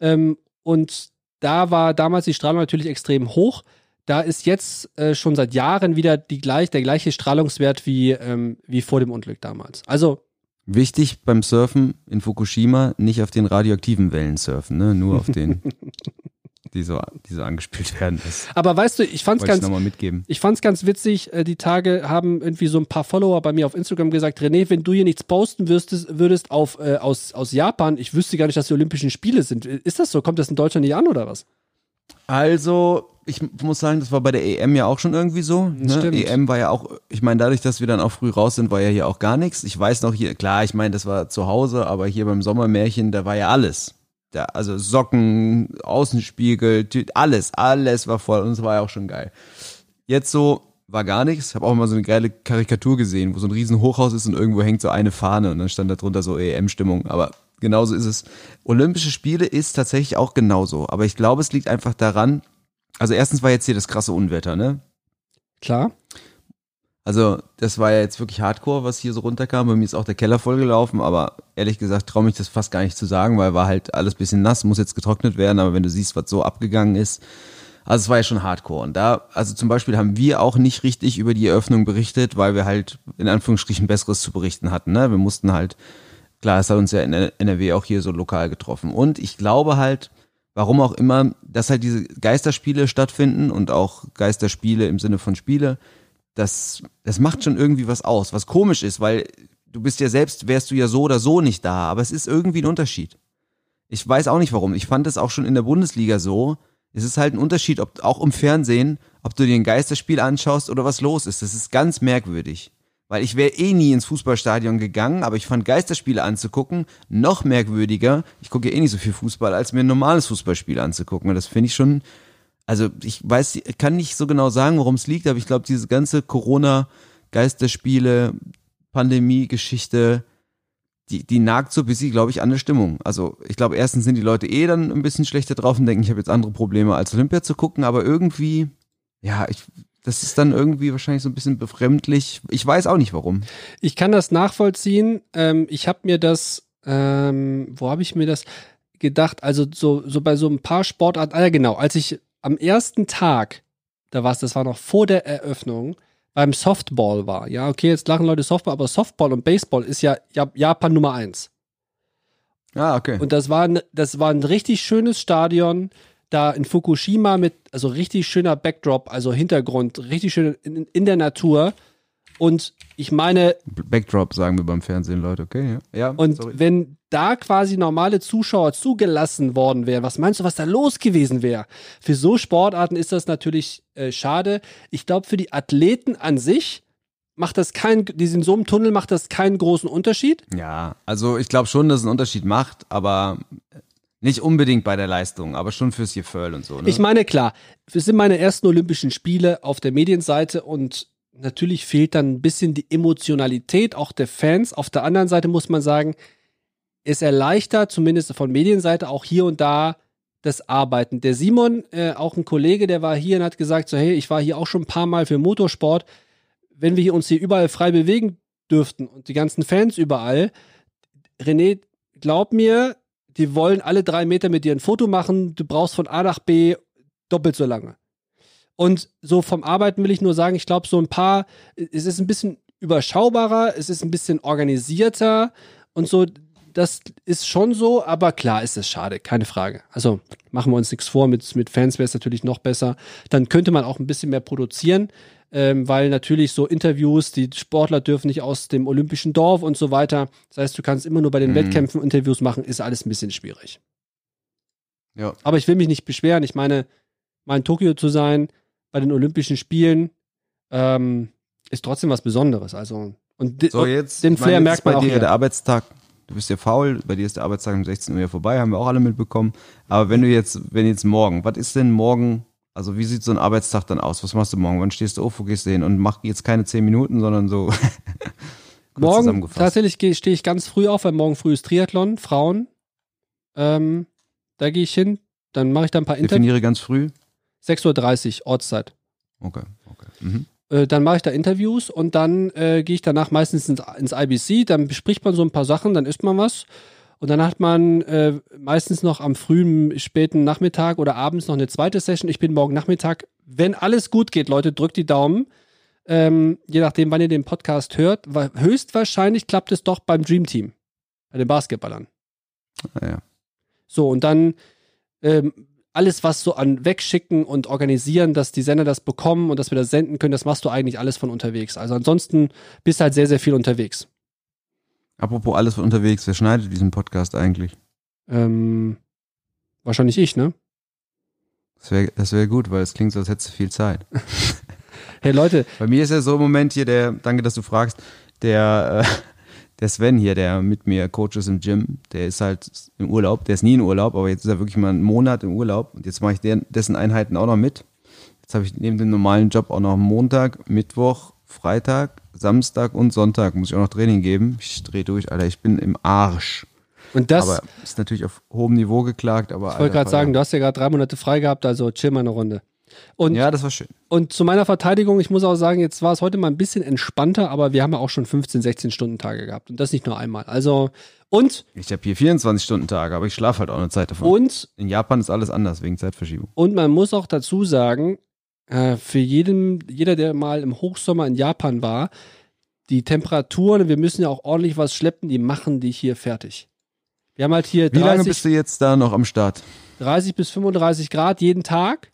Ähm, und da war damals die Strahlung natürlich extrem hoch. Da ist jetzt äh, schon seit Jahren wieder die gleich, der gleiche Strahlungswert wie, ähm, wie vor dem Unglück damals. Also, Wichtig beim Surfen in Fukushima, nicht auf den radioaktiven Wellen surfen, ne? Nur auf den, die so, die so angespielt werden. Das aber weißt du, ich fand's ich ganz, nochmal mitgeben. Ich fand's ganz witzig, äh, die Tage haben irgendwie so ein paar Follower bei mir auf Instagram gesagt, René, wenn du hier nichts posten würdest, würdest auf, äh, aus, aus Japan, ich wüsste gar nicht, dass die Olympischen Spiele sind. Ist das so? Kommt das in Deutschland nicht an oder was? Also, ich muss sagen, das war bei der EM ja auch schon irgendwie so. Ne? EM war ja auch, ich meine, dadurch, dass wir dann auch früh raus sind, war ja hier auch gar nichts. Ich weiß noch hier, klar, ich meine, das war zu Hause, aber hier beim Sommermärchen, da war ja alles. Da, also Socken, Außenspiegel, Tü- alles, alles war voll und es war ja auch schon geil. Jetzt so war gar nichts. Ich habe auch mal so eine geile Karikatur gesehen, wo so ein riesen Hochhaus ist und irgendwo hängt so eine Fahne und dann stand da drunter so EM-Stimmung. Aber genauso ist es. Olympische Spiele ist tatsächlich auch genauso. Aber ich glaube, es liegt einfach daran, also erstens war jetzt hier das krasse Unwetter, ne? Klar. Also das war ja jetzt wirklich Hardcore, was hier so runterkam. Bei mir ist auch der Keller vollgelaufen, aber ehrlich gesagt traue mich das fast gar nicht zu sagen, weil war halt alles bisschen nass, muss jetzt getrocknet werden, aber wenn du siehst, was so abgegangen ist, also es war ja schon Hardcore. Und da, also zum Beispiel haben wir auch nicht richtig über die Eröffnung berichtet, weil wir halt in Anführungsstrichen Besseres zu berichten hatten. Ne? Wir mussten halt, klar, es hat uns ja in NRW auch hier so lokal getroffen. Und ich glaube halt, warum auch immer, dass halt diese Geisterspiele stattfinden und auch Geisterspiele im Sinne von Spiele, das, das macht schon irgendwie was aus, was komisch ist, weil du bist ja selbst, wärst du ja so oder so nicht da, aber es ist irgendwie ein Unterschied. Ich weiß auch nicht warum. Ich fand es auch schon in der Bundesliga so. Es ist halt ein Unterschied, ob auch im Fernsehen, ob du dir ein Geisterspiel anschaust oder was los ist. Das ist ganz merkwürdig. Weil ich wäre eh nie ins Fußballstadion gegangen, aber ich fand Geisterspiele anzugucken noch merkwürdiger. Ich gucke eh nicht so viel Fußball, als mir ein normales Fußballspiel anzugucken. Und das finde ich schon, also ich weiß, kann nicht so genau sagen, worum es liegt, aber ich glaube, diese ganze Corona-Geisterspiele, Pandemie-Geschichte, die, die nagt so ein bisschen, glaube ich, an der Stimmung. Also ich glaube, erstens sind die Leute eh dann ein bisschen schlechter drauf und denken, ich habe jetzt andere Probleme als Olympia zu gucken, aber irgendwie, ja, ich, das ist dann irgendwie wahrscheinlich so ein bisschen befremdlich. Ich weiß auch nicht warum. Ich kann das nachvollziehen. Ähm, ich habe mir das, ähm, wo habe ich mir das gedacht? Also so, so bei so ein paar Sportarten, ah ja genau, als ich am ersten Tag, da war es, das war noch vor der Eröffnung, beim Softball war. Ja, okay, jetzt lachen Leute Softball, aber Softball und Baseball ist ja Jap- Japan Nummer eins. Ah, okay. Und das war, ein, das war ein richtig schönes Stadion, da in Fukushima mit, also richtig schöner Backdrop, also Hintergrund, richtig schön in, in der Natur. Und ich meine, Backdrop sagen wir beim Fernsehen, Leute, okay? Ja, ja und sorry. wenn da quasi normale Zuschauer zugelassen worden wären, was meinst du, was da los gewesen wäre? Für so Sportarten ist das natürlich äh, schade. Ich glaube, für die Athleten an sich macht das keinen, die sind in so einem Tunnel, macht das keinen großen Unterschied. Ja, also ich glaube schon, dass es einen Unterschied macht, aber nicht unbedingt bei der Leistung, aber schon fürs Gefühl und so. Ne? Ich meine, klar, es sind meine ersten Olympischen Spiele auf der Medienseite und natürlich fehlt dann ein bisschen die Emotionalität auch der Fans. Auf der anderen Seite muss man sagen, es erleichtert zumindest von Medienseite auch hier und da das Arbeiten. Der Simon, äh, auch ein Kollege, der war hier und hat gesagt, so hey, ich war hier auch schon ein paar Mal für Motorsport. Wenn wir uns hier überall frei bewegen dürften und die ganzen Fans überall, René, glaub mir, die wollen alle drei Meter mit dir ein Foto machen. Du brauchst von A nach B doppelt so lange. Und so vom Arbeiten will ich nur sagen, ich glaube, so ein paar, es ist ein bisschen überschaubarer, es ist ein bisschen organisierter und so, das ist schon so, aber klar ist es schade, keine Frage. Also machen wir uns nichts vor, mit, mit Fans wäre es natürlich noch besser. Dann könnte man auch ein bisschen mehr produzieren, ähm, weil natürlich so Interviews, die Sportler dürfen nicht aus dem olympischen Dorf und so weiter. Das heißt, du kannst immer nur bei den mhm. Wettkämpfen Interviews machen, ist alles ein bisschen schwierig. Ja. Aber ich will mich nicht beschweren. Ich meine, mal in Tokio zu sein, bei den Olympischen Spielen, ähm, ist trotzdem was Besonderes. Also, und so jetzt, den Flair merkt man bei auch. Dir der Arbeitstag du bist ja faul, bei dir ist der Arbeitstag um 16 Uhr vorbei, haben wir auch alle mitbekommen. Aber wenn du jetzt, wenn jetzt morgen, was ist denn morgen, also wie sieht so ein Arbeitstag dann aus? Was machst du morgen? Wann stehst du auf, wo gehst du hin? Und mach jetzt keine 10 Minuten, sondern so. morgen tatsächlich stehe ich ganz früh auf, weil morgen früh ist Triathlon, Frauen. Ähm, da gehe ich hin, dann mache ich da ein paar Interviews. Definiere ganz früh. 6.30 Uhr Ortszeit. Okay, okay. Mhm. Äh, dann mache ich da Interviews und dann äh, gehe ich danach meistens ins, ins IBC, dann bespricht man so ein paar Sachen, dann isst man was. Und dann hat man äh, meistens noch am frühen, späten Nachmittag oder abends noch eine zweite Session. Ich bin morgen Nachmittag. Wenn alles gut geht, Leute, drückt die Daumen. Ähm, je nachdem, wann ihr den Podcast hört. Höchstwahrscheinlich klappt es doch beim Dream Team. Bei den Basketballern. Ah, ja. So, und dann ähm, alles, was so an Wegschicken und organisieren, dass die Sender das bekommen und dass wir das senden können, das machst du eigentlich alles von unterwegs. Also ansonsten bist du halt sehr, sehr viel unterwegs. Apropos alles von unterwegs, wer schneidet diesen Podcast eigentlich? Ähm, wahrscheinlich ich, ne? Das wäre das wär gut, weil es klingt so, als hättest du viel Zeit. hey Leute. Bei mir ist ja so im Moment hier der, danke, dass du fragst, der, äh, der Sven hier, der mit mir Coach ist im Gym, der ist halt im Urlaub, der ist nie in Urlaub, aber jetzt ist er wirklich mal einen Monat im Urlaub und jetzt mache ich dessen Einheiten auch noch mit. Jetzt habe ich neben dem normalen Job auch noch Montag, Mittwoch, Freitag, Samstag und Sonntag muss ich auch noch Training geben. Ich drehe durch, Alter, ich bin im Arsch. Und das aber ist natürlich auf hohem Niveau geklagt, aber. Ich wollte gerade sagen, du hast ja gerade drei Monate frei gehabt, also chill mal eine Runde. Und, ja, das war schön. Und zu meiner Verteidigung, ich muss auch sagen, jetzt war es heute mal ein bisschen entspannter, aber wir haben ja auch schon 15, 16 Stunden Tage gehabt und das nicht nur einmal. Also und ich habe hier 24 Stunden Tage, aber ich schlafe halt auch eine Zeit davon. Und in Japan ist alles anders wegen Zeitverschiebung. Und man muss auch dazu sagen, äh, für jeden, jeder, der mal im Hochsommer in Japan war, die Temperaturen, wir müssen ja auch ordentlich was schleppen, die machen dich hier fertig. Wir haben halt hier 30, Wie lange bist du jetzt da noch am Start? 30 bis 35 Grad jeden Tag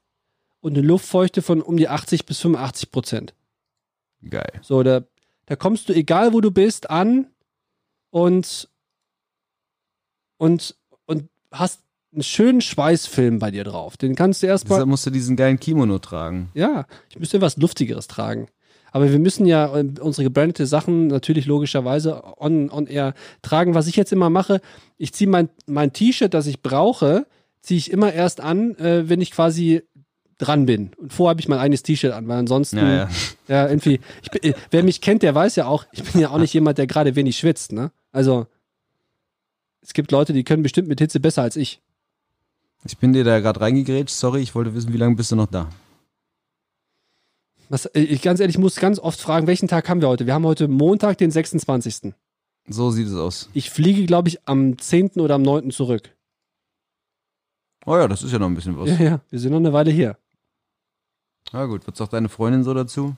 und eine Luftfeuchte von um die 80 bis 85 Prozent. Geil. So, da, da kommst du, egal wo du bist, an und, und, und hast einen schönen Schweißfilm bei dir drauf. Den kannst du erstmal. Deshalb musst du diesen geilen Kimono tragen. Ja, ich müsste was Luftigeres tragen. Aber wir müssen ja äh, unsere gebrandete Sachen natürlich logischerweise on, on air tragen. Was ich jetzt immer mache, ich ziehe mein, mein T-Shirt, das ich brauche, ziehe ich immer erst an, äh, wenn ich quasi dran bin. Und vorher habe ich mein eigenes T-Shirt an, weil ansonsten, ja, ja. ja irgendwie, bin, wer mich kennt, der weiß ja auch, ich bin ja auch nicht jemand, der gerade wenig schwitzt, ne? Also, es gibt Leute, die können bestimmt mit Hitze besser als ich. Ich bin dir da gerade reingegrätscht, sorry, ich wollte wissen, wie lange bist du noch da? Was, ich ganz ehrlich muss ganz oft fragen, welchen Tag haben wir heute? Wir haben heute Montag, den 26. So sieht es aus. Ich fliege, glaube ich, am 10. oder am 9. zurück. Oh ja, das ist ja noch ein bisschen was. Ja, ja, wir sind noch eine Weile hier. Na gut, was sagt deine Freundin so dazu?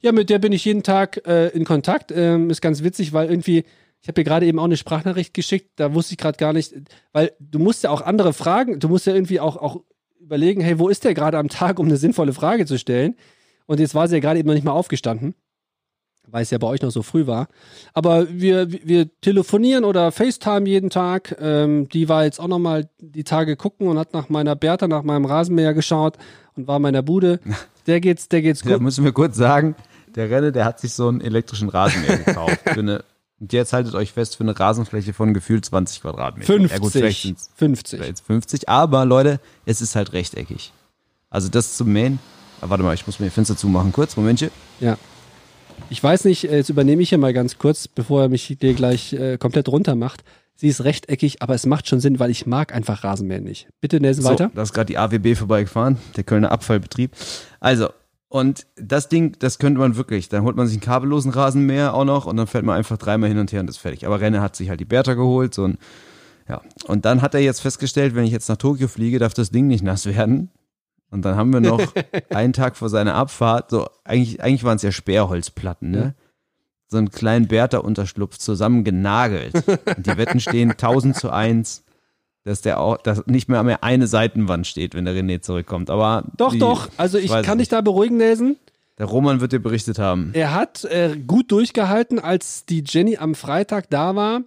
Ja, mit der bin ich jeden Tag äh, in Kontakt. Ähm, ist ganz witzig, weil irgendwie, ich habe dir gerade eben auch eine Sprachnachricht geschickt, da wusste ich gerade gar nicht, weil du musst ja auch andere Fragen, du musst ja irgendwie auch, auch überlegen, hey, wo ist der gerade am Tag, um eine sinnvolle Frage zu stellen? Und jetzt war sie ja gerade eben noch nicht mal aufgestanden weil es ja bei euch noch so früh war. Aber wir, wir telefonieren oder FaceTime jeden Tag. Ähm, die war jetzt auch noch mal die Tage gucken und hat nach meiner Bertha, nach meinem Rasenmäher geschaut und war in meiner Bude. Der geht's, der geht's gut. Da müssen wir kurz sagen, der Renne, der hat sich so einen elektrischen Rasenmäher gekauft. für eine, und jetzt haltet euch fest, für eine Rasenfläche von gefühlt 20 Quadratmeter. 50. Ja, gut, vielleicht 50. Vielleicht 50. Aber Leute, es ist halt rechteckig. Also das zum Mähen. Ah, warte mal, ich muss mir die Fenster zumachen. Kurz, Momentchen. Ja. Ich weiß nicht, äh, jetzt übernehme ich hier mal ganz kurz, bevor er mich dir gleich äh, komplett runter macht. Sie ist rechteckig, aber es macht schon Sinn, weil ich mag einfach Rasenmähen nicht. Bitte Nelson so, weiter. Da ist gerade die AWB vorbeigefahren, der Kölner Abfallbetrieb. Also, Und das Ding, das könnte man wirklich. Dann holt man sich einen kabellosen Rasenmäher auch noch und dann fährt man einfach dreimal hin und her und ist fertig. Aber Renne hat sich halt die Bertha geholt, so ein, ja. Und dann hat er jetzt festgestellt, wenn ich jetzt nach Tokio fliege, darf das Ding nicht nass werden. Und dann haben wir noch einen Tag vor seiner Abfahrt, so, eigentlich, eigentlich waren es ja Sperrholzplatten, ne? So einen kleinen Bertha-Unterschlupf zusammen genagelt. Und die Wetten stehen 1000 zu 1, dass der auch, dass nicht mehr mehr eine Seitenwand steht, wenn der René zurückkommt. Aber Doch, die, doch. Also ich kann dich nicht. da beruhigen, Nelson. Der Roman wird dir berichtet haben. Er hat äh, gut durchgehalten, als die Jenny am Freitag da war.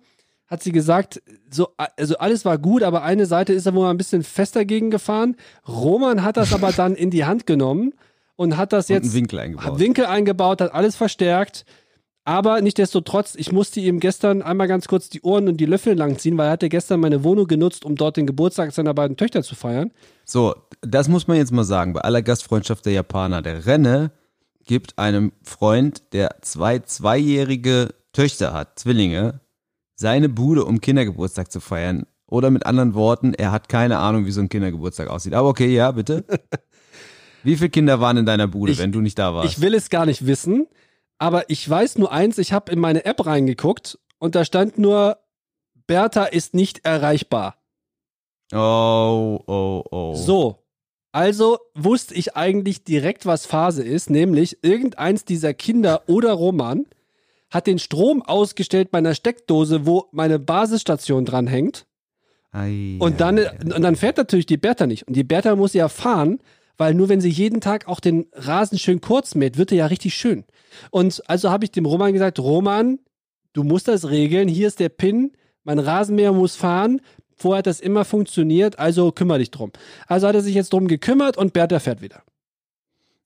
Hat sie gesagt, so, also alles war gut, aber eine Seite ist er wohl ein bisschen fester gegen gefahren. Roman hat das aber dann in die Hand genommen und hat das Und jetzt einen Winkel eingebaut. hat Winkel eingebaut, hat alles verstärkt. Aber nichtdestotrotz, ich musste ihm gestern einmal ganz kurz die Ohren und die Löffel langziehen, weil er hatte gestern meine Wohnung genutzt, um dort den Geburtstag seiner beiden Töchter zu feiern. So, das muss man jetzt mal sagen, bei aller Gastfreundschaft der Japaner. Der Renne gibt einem Freund, der zwei zweijährige Töchter hat, Zwillinge, seine Bude, um Kindergeburtstag zu feiern. Oder mit anderen Worten, er hat keine Ahnung, wie so ein Kindergeburtstag aussieht. Aber okay, ja, bitte. Wie viele Kinder waren in deiner Bude, Ich- wenn du nicht da warst? Ich will es gar nicht wissen, aber ich weiß nur eins, ich habe in meine App reingeguckt und da stand nur, Bertha ist nicht erreichbar. oh, oh, oh. So. Also wusste ich eigentlich direkt, was Phase ist, nämlich irgendeins dieser Kinder oder Roman hat den Strom ausgestellt bei einer Steckdose, wo meine Basisstation dranhängt. Ei, Und dann, ei, ei. und dann fährt natürlich die Bertha nicht. Und die Bertha muss ja fahren, weil nur wenn sie jeden Tag auch den Rasen schön kurz mäht, wird er ja richtig schön. Und also habe ich dem Roman gesagt, Roman, du musst das regeln, hier ist der Pin, mein Rasenmäher muss fahren. Vorher hat das immer funktioniert, also kümmere dich drum. Also hat er sich jetzt drum gekümmert und Bertha fährt wieder.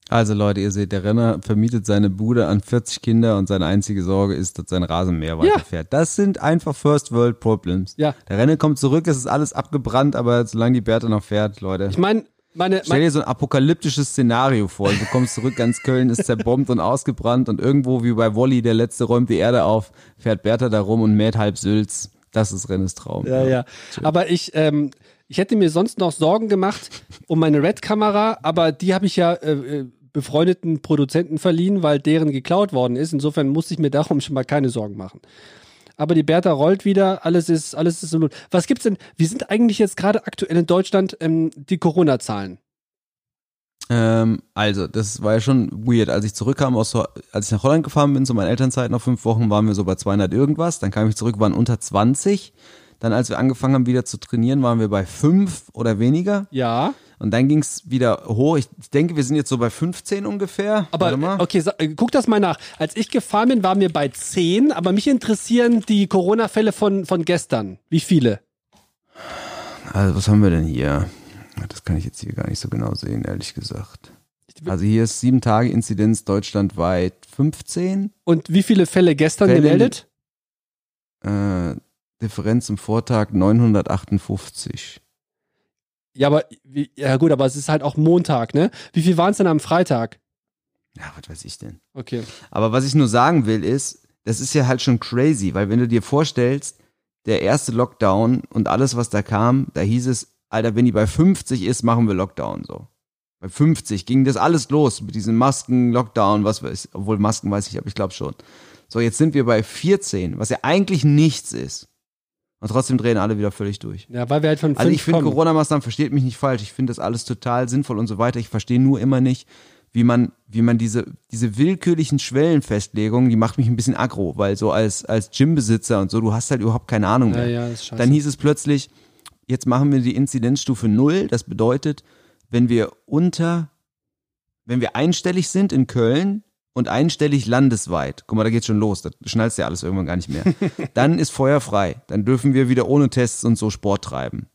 Also Leute, ihr seht, der Renner vermietet seine Bude an 40 Kinder und seine einzige Sorge ist, dass sein Rasenmäher weiterfährt. Das sind einfach First World Problems. Ja. Der Renner kommt zurück, es ist alles abgebrannt, aber solange die Bertha noch fährt, Leute. Ich meine, meine, Stell dir so ein apokalyptisches Szenario vor. Du kommst zurück, ganz Köln ist zerbombt und ausgebrannt und irgendwo wie bei Wolli, der letzte räumt die Erde auf, fährt Bertha da rum und mäht halb Sülz. Das ist Rennes Traum. Ja, ja. Aber ich, ähm, ich hätte mir sonst noch Sorgen gemacht um meine Red-Kamera, aber die habe ich ja äh, äh, befreundeten Produzenten verliehen, weil deren geklaut worden ist. Insofern musste ich mir darum schon mal keine Sorgen machen. Aber die Bertha rollt wieder, alles ist, alles ist so gut. Was gibt's denn? Wie sind eigentlich jetzt gerade aktuell in Deutschland ähm, die Corona-Zahlen? Ähm, also, das war ja schon weird. Als ich zurückkam aus, als ich nach Holland gefahren bin, zu meiner Elternzeit nach fünf Wochen, waren wir so bei 200 irgendwas. Dann kam ich zurück, waren unter 20. Dann, als wir angefangen haben, wieder zu trainieren, waren wir bei fünf oder weniger. Ja, Und dann ging es wieder hoch. Ich denke, wir sind jetzt so bei 15 ungefähr. aber okay, äh, guck das mal nach. Als ich gefahren bin, waren wir bei 10, aber mich interessieren die Corona-Fälle von, von gestern. Wie viele? Also, was haben wir denn hier? Das kann ich jetzt hier gar nicht so genau sehen, ehrlich gesagt. Also hier ist sieben Tage Inzidenz deutschlandweit 15. Und wie viele Fälle gestern Fälle- gemeldet? Äh, Differenz im Vortag 958. Ja, aber wie, ja gut, aber es ist halt auch Montag, ne? Wie viel waren es denn am Freitag? Ja, was weiß ich denn? Okay. Aber was ich nur sagen will, ist, das ist ja halt schon crazy, weil wenn du dir vorstellst, der erste Lockdown und alles, was da kam, da hieß es, Alter, wenn die bei 50 ist, machen wir Lockdown so. Bei 50 ging das alles los mit diesen Masken, Lockdown, was weiß obwohl Masken weiß ich, aber ich glaube schon. So, jetzt sind wir bei 14, was ja eigentlich nichts ist. Und trotzdem drehen alle wieder völlig durch. Ja, weil wir halt von Also ich finde. Corona-Maßnahmen, versteht mich nicht falsch, ich finde das alles total sinnvoll und so weiter. Ich verstehe nur immer nicht, wie man, wie man diese, diese willkürlichen Schwellenfestlegungen, die macht mich ein bisschen aggro, weil so als, als Gymbesitzer und so, du hast halt überhaupt keine Ahnung Ja, mehr. ja, das ist scheiße. Dann hieß es plötzlich, jetzt machen wir die Inzidenzstufe null. Das bedeutet, wenn wir unter, wenn wir einstellig sind in Köln und einstellig landesweit, guck mal, da geht's schon los, da schnallst ja alles irgendwann gar nicht mehr, dann ist Feuer frei. Dann dürfen wir wieder ohne Tests und so Sport treiben.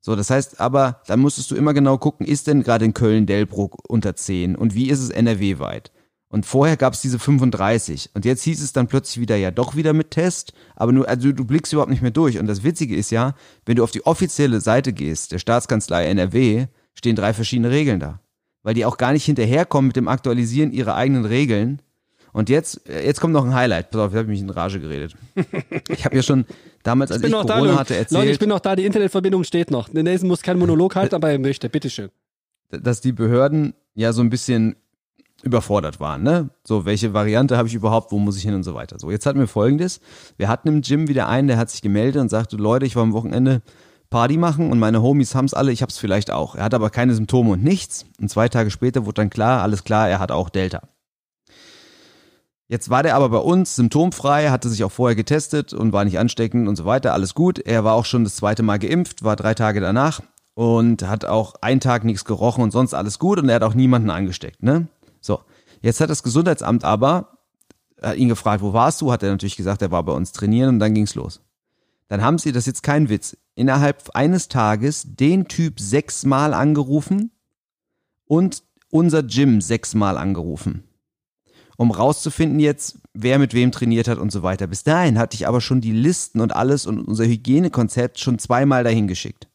So, das heißt aber, da musstest du immer genau gucken, ist denn gerade in Köln-Delbrück unter 10 und wie ist es NRW-weit? Und vorher gab es diese 35 und jetzt hieß es dann plötzlich wieder, ja doch wieder mit Test, aber nur, also du blickst überhaupt nicht mehr durch. Und das Witzige ist ja, wenn du auf die offizielle Seite gehst, der Staatskanzlei NRW, stehen drei verschiedene Regeln da. Weil die auch gar nicht hinterherkommen mit dem Aktualisieren ihrer eigenen Regeln. Und jetzt, äh, jetzt kommt noch ein Highlight. Pass auf, ich habe mich in Rage geredet. Ich habe ja schon damals, als ich, noch Corona Leute. hatte, Leute, ich erzählt, bin noch da, die Internetverbindung steht noch. Nelson muss keinen Monolog halten, aber er möchte. Bitteschön. dass die Behörden ja so ein bisschen überfordert waren. Ne? So, welche Variante habe ich überhaupt, wo muss ich hin und so weiter. So, jetzt hatten wir folgendes. Wir hatten im Gym wieder einen, der hat sich gemeldet und sagte, Leute, ich war am Wochenende Party machen und meine Homies haben es alle, ich habe es vielleicht auch. Er hat aber keine Symptome und nichts. Und zwei Tage später wurde dann klar, alles klar, er hat auch Delta. Jetzt war der aber bei uns symptomfrei, hatte sich auch vorher getestet und war nicht ansteckend und so weiter, alles gut. Er war auch schon das zweite Mal geimpft, war drei Tage danach und hat auch einen Tag nichts gerochen und sonst alles gut und er hat auch niemanden angesteckt, ne? So. Jetzt hat das Gesundheitsamt aber hat ihn gefragt, wo warst du? Hat er natürlich gesagt, er war bei uns trainieren und dann ging's los. Dann haben sie, das ist jetzt kein Witz, innerhalb eines Tages den Typ sechsmal angerufen und unser Gym sechsmal angerufen um rauszufinden jetzt, wer mit wem trainiert hat und so weiter. Bis dahin hatte ich aber schon die Listen und alles und unser Hygienekonzept schon zweimal dahin geschickt.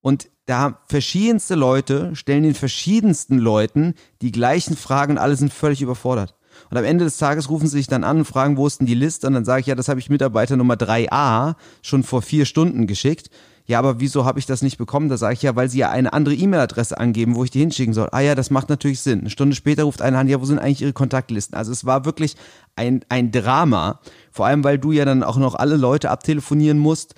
Und da verschiedenste Leute stellen den verschiedensten Leuten die gleichen Fragen und alle sind völlig überfordert. Und am Ende des Tages rufen sie sich dann an und fragen, wo ist denn die Liste? Und dann sage ich, ja, das habe ich Mitarbeiter Nummer 3a schon vor vier Stunden geschickt ja, aber wieso habe ich das nicht bekommen? Da sage ich ja, weil sie ja eine andere E-Mail-Adresse angeben, wo ich die hinschicken soll. Ah ja, das macht natürlich Sinn. Eine Stunde später ruft einer an, ja, wo sind eigentlich ihre Kontaktlisten? Also es war wirklich ein, ein Drama. Vor allem, weil du ja dann auch noch alle Leute abtelefonieren musst,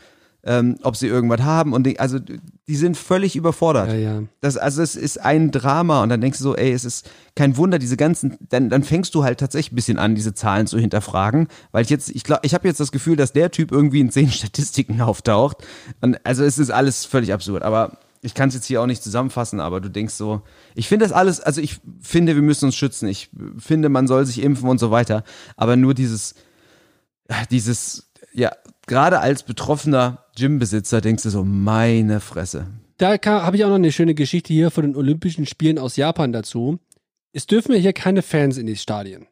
ähm, ob sie irgendwas haben und die, also die sind völlig überfordert. Ja, ja. Das, also es ist ein Drama und dann denkst du so, ey, es ist kein Wunder, diese ganzen, dann, dann fängst du halt tatsächlich ein bisschen an, diese Zahlen zu hinterfragen, weil ich jetzt, ich glaube, ich habe jetzt das Gefühl, dass der Typ irgendwie in zehn Statistiken auftaucht. Und also es ist alles völlig absurd, aber ich kann es jetzt hier auch nicht zusammenfassen, aber du denkst so, ich finde das alles, also ich finde, wir müssen uns schützen. Ich finde, man soll sich impfen und so weiter, aber nur dieses, dieses, ja, gerade als betroffener Gymbesitzer denkst du so, meine Fresse. Da habe ich auch noch eine schöne Geschichte hier von den Olympischen Spielen aus Japan dazu. Es dürfen ja hier keine Fans in die Stadien.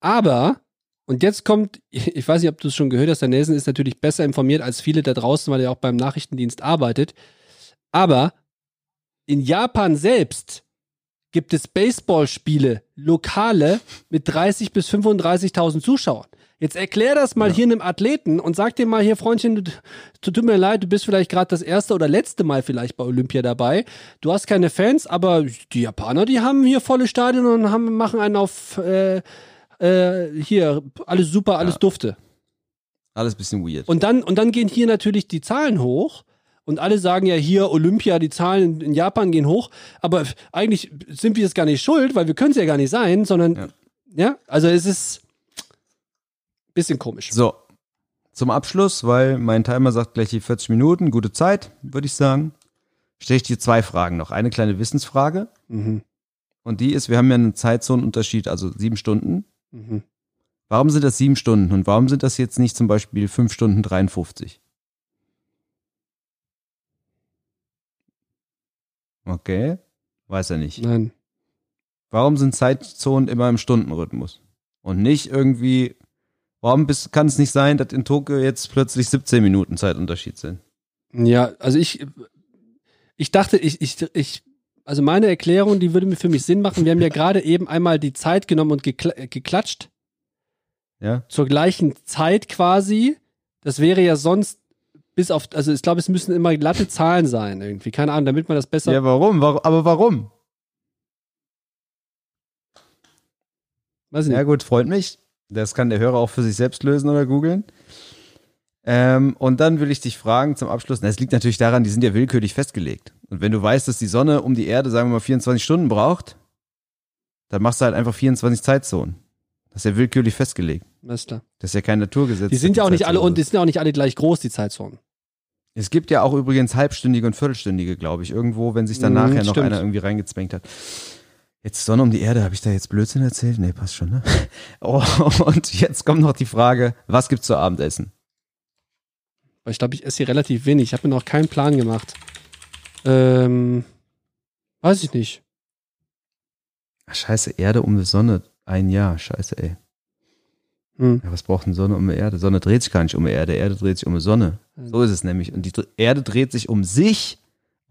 Aber, und jetzt kommt, ich weiß nicht, ob du es schon gehört hast, der Nelson ist natürlich besser informiert als viele da draußen, weil er auch beim Nachrichtendienst arbeitet. Aber in Japan selbst gibt es Baseballspiele, lokale, mit 30 bis 35.000 Zuschauern. Jetzt erklär das mal ja. hier einem Athleten und sag dir mal hier, Freundchen, tut mir leid, du bist vielleicht gerade das erste oder letzte Mal vielleicht bei Olympia dabei. Du hast keine Fans, aber die Japaner, die haben hier volle Stadien und haben, machen einen auf äh, äh, hier, alles super, alles ja. dufte. Alles bisschen weird. Und dann, und dann gehen hier natürlich die Zahlen hoch. Und alle sagen ja hier Olympia, die Zahlen in Japan gehen hoch. Aber eigentlich sind wir es gar nicht schuld, weil wir können es ja gar nicht sein, sondern ja, ja also es ist Bisschen komisch. So, zum Abschluss, weil mein Timer sagt gleich die 40 Minuten, gute Zeit, würde ich sagen, stelle ich dir zwei Fragen noch. Eine kleine Wissensfrage. Mhm. Und die ist, wir haben ja einen Zeitzonenunterschied, also sieben Stunden. Mhm. Warum sind das sieben Stunden und warum sind das jetzt nicht zum Beispiel fünf Stunden 53? Okay, weiß er nicht. Nein. Warum sind Zeitzonen immer im Stundenrhythmus? Und nicht irgendwie Warum kann es nicht sein, dass in Tokio jetzt plötzlich 17 Minuten Zeitunterschied sind? Ja, also ich, ich dachte, ich, ich, ich, also meine Erklärung, die würde mir für mich Sinn machen. Wir haben ja gerade eben einmal die Zeit genommen und gekl geklatscht. Ja. Zur gleichen Zeit quasi. Das wäre ja sonst bis auf, also ich glaube, es müssen immer glatte Zahlen sein irgendwie. Keine Ahnung, damit man das besser. Ja, warum? Aber warum? Weiß nicht. Ja, gut, freut mich. Das kann der Hörer auch für sich selbst lösen oder googeln. Ähm, und dann will ich dich fragen zum Abschluss, es liegt natürlich daran, die sind ja willkürlich festgelegt. Und wenn du weißt, dass die Sonne um die Erde, sagen wir mal, 24 Stunden braucht, dann machst du halt einfach 24 Zeitzonen. Das ist ja willkürlich festgelegt. Das ist ja kein Naturgesetz. Die sind ja auch nicht alle und die sind ja auch nicht alle gleich groß, die Zeitzonen. Es gibt ja auch übrigens halbstündige und viertelstündige, glaube ich, irgendwo, wenn sich dann mhm, nachher noch einer irgendwie reingezwängt hat. Jetzt Sonne um die Erde, habe ich da jetzt Blödsinn erzählt? Nee, passt schon, ne? Oh, und jetzt kommt noch die Frage, was gibt's zu Abendessen? Ich glaube, ich esse hier relativ wenig. Ich habe mir noch keinen Plan gemacht. Ähm, weiß ich nicht. Ach, scheiße, Erde um die Sonne. Ein Jahr, scheiße, ey. Hm. Ja, was braucht denn Sonne um die Erde? Sonne dreht sich gar nicht um die Erde, Erde dreht sich um die Sonne. So ist es nämlich. Und die Erde dreht sich um sich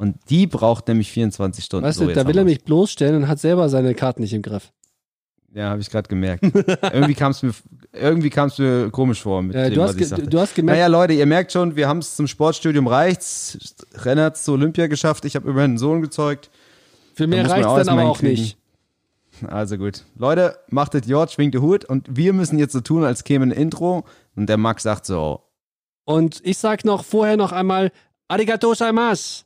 und die braucht nämlich 24 Stunden. Weißt so, du, da will er mich bloßstellen und hat selber seine Karten nicht im Griff. Ja, habe ich gerade gemerkt. irgendwie kam es mir, irgendwie kam's mir komisch vor mit ja, dem, du, hast was ich sagte. du hast gemerkt. Naja, Leute, ihr merkt schon, wir haben es zum Sportstudium reicht's. Renner hat es zur Olympia geschafft. Ich habe immerhin einen Sohn gezeugt. Für mehr reicht es dann aber auch nicht. Also gut. Leute, macht das Jord, schwingt den Hut und wir müssen jetzt so tun, als käme ein Intro. Und der Max sagt so. Und ich sag noch vorher noch einmal Arigato gozaimasu.